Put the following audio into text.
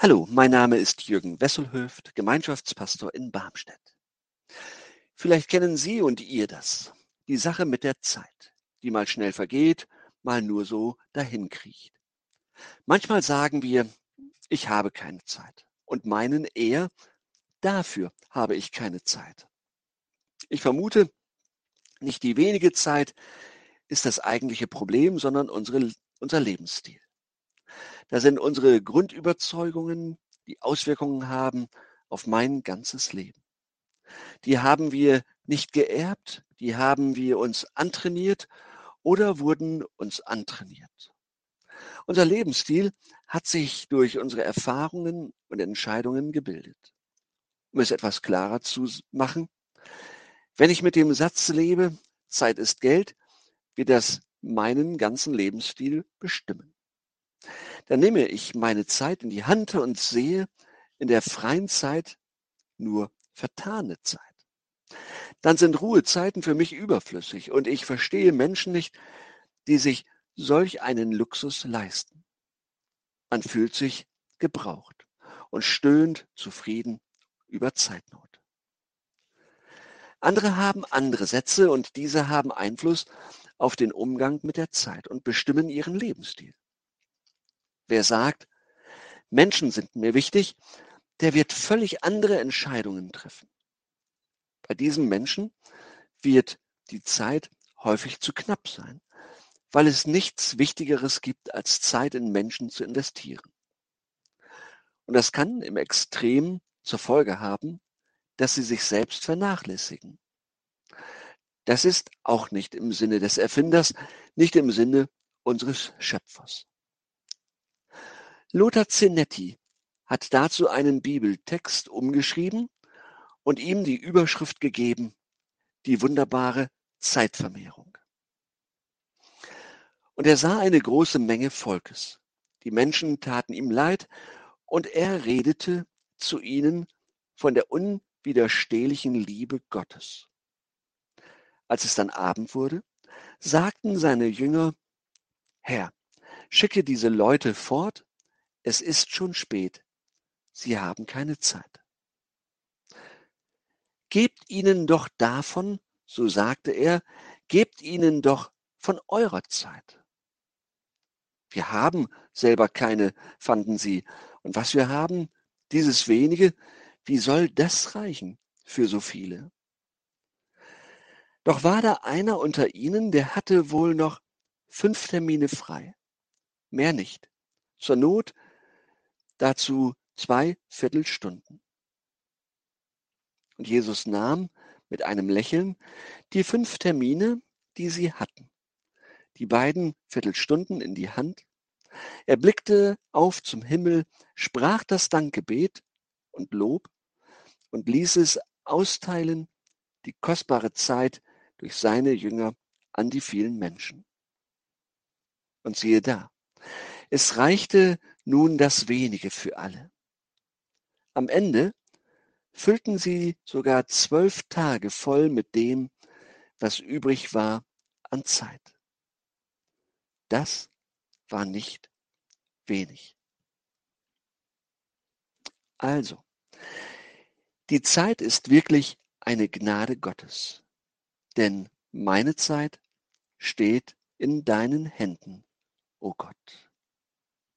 Hallo, mein Name ist Jürgen Wesselhöft, Gemeinschaftspastor in Barmstedt. Vielleicht kennen Sie und ihr das. Die Sache mit der Zeit, die mal schnell vergeht, mal nur so dahinkriecht. Manchmal sagen wir, ich habe keine Zeit und meinen eher, dafür habe ich keine Zeit. Ich vermute, nicht die wenige Zeit ist das eigentliche Problem, sondern unsere, unser Lebensstil. Da sind unsere Grundüberzeugungen, die Auswirkungen haben auf mein ganzes Leben. Die haben wir nicht geerbt, die haben wir uns antrainiert oder wurden uns antrainiert. Unser Lebensstil hat sich durch unsere Erfahrungen und Entscheidungen gebildet. Um es etwas klarer zu machen, wenn ich mit dem Satz lebe, Zeit ist Geld, wird das meinen ganzen Lebensstil bestimmen. Dann nehme ich meine Zeit in die Hand und sehe in der freien Zeit nur vertane Zeit. Dann sind Ruhezeiten für mich überflüssig und ich verstehe Menschen nicht, die sich solch einen Luxus leisten. Man fühlt sich gebraucht und stöhnt zufrieden über Zeitnot. Andere haben andere Sätze und diese haben Einfluss auf den Umgang mit der Zeit und bestimmen ihren Lebensstil. Wer sagt, Menschen sind mir wichtig, der wird völlig andere Entscheidungen treffen. Bei diesem Menschen wird die Zeit häufig zu knapp sein, weil es nichts Wichtigeres gibt, als Zeit in Menschen zu investieren. Und das kann im Extrem zur Folge haben, dass sie sich selbst vernachlässigen. Das ist auch nicht im Sinne des Erfinders, nicht im Sinne unseres Schöpfers. Lothar Zenetti hat dazu einen Bibeltext umgeschrieben und ihm die Überschrift gegeben, die wunderbare Zeitvermehrung. Und er sah eine große Menge Volkes. Die Menschen taten ihm leid und er redete zu ihnen von der unwiderstehlichen Liebe Gottes. Als es dann Abend wurde, sagten seine Jünger, Herr, schicke diese Leute fort, es ist schon spät. Sie haben keine Zeit. Gebt ihnen doch davon, so sagte er, gebt ihnen doch von eurer Zeit. Wir haben selber keine, fanden sie. Und was wir haben, dieses wenige, wie soll das reichen für so viele? Doch war da einer unter ihnen, der hatte wohl noch fünf Termine frei. Mehr nicht. Zur Not dazu zwei Viertelstunden. Und Jesus nahm mit einem Lächeln die fünf Termine, die sie hatten, die beiden Viertelstunden in die Hand. Er blickte auf zum Himmel, sprach das Dankgebet und Lob und ließ es austeilen, die kostbare Zeit durch seine Jünger an die vielen Menschen. Und siehe da, es reichte nun das wenige für alle. Am Ende füllten sie sogar zwölf Tage voll mit dem, was übrig war an Zeit. Das war nicht wenig. Also, die Zeit ist wirklich eine Gnade Gottes, denn meine Zeit steht in deinen Händen, o oh Gott.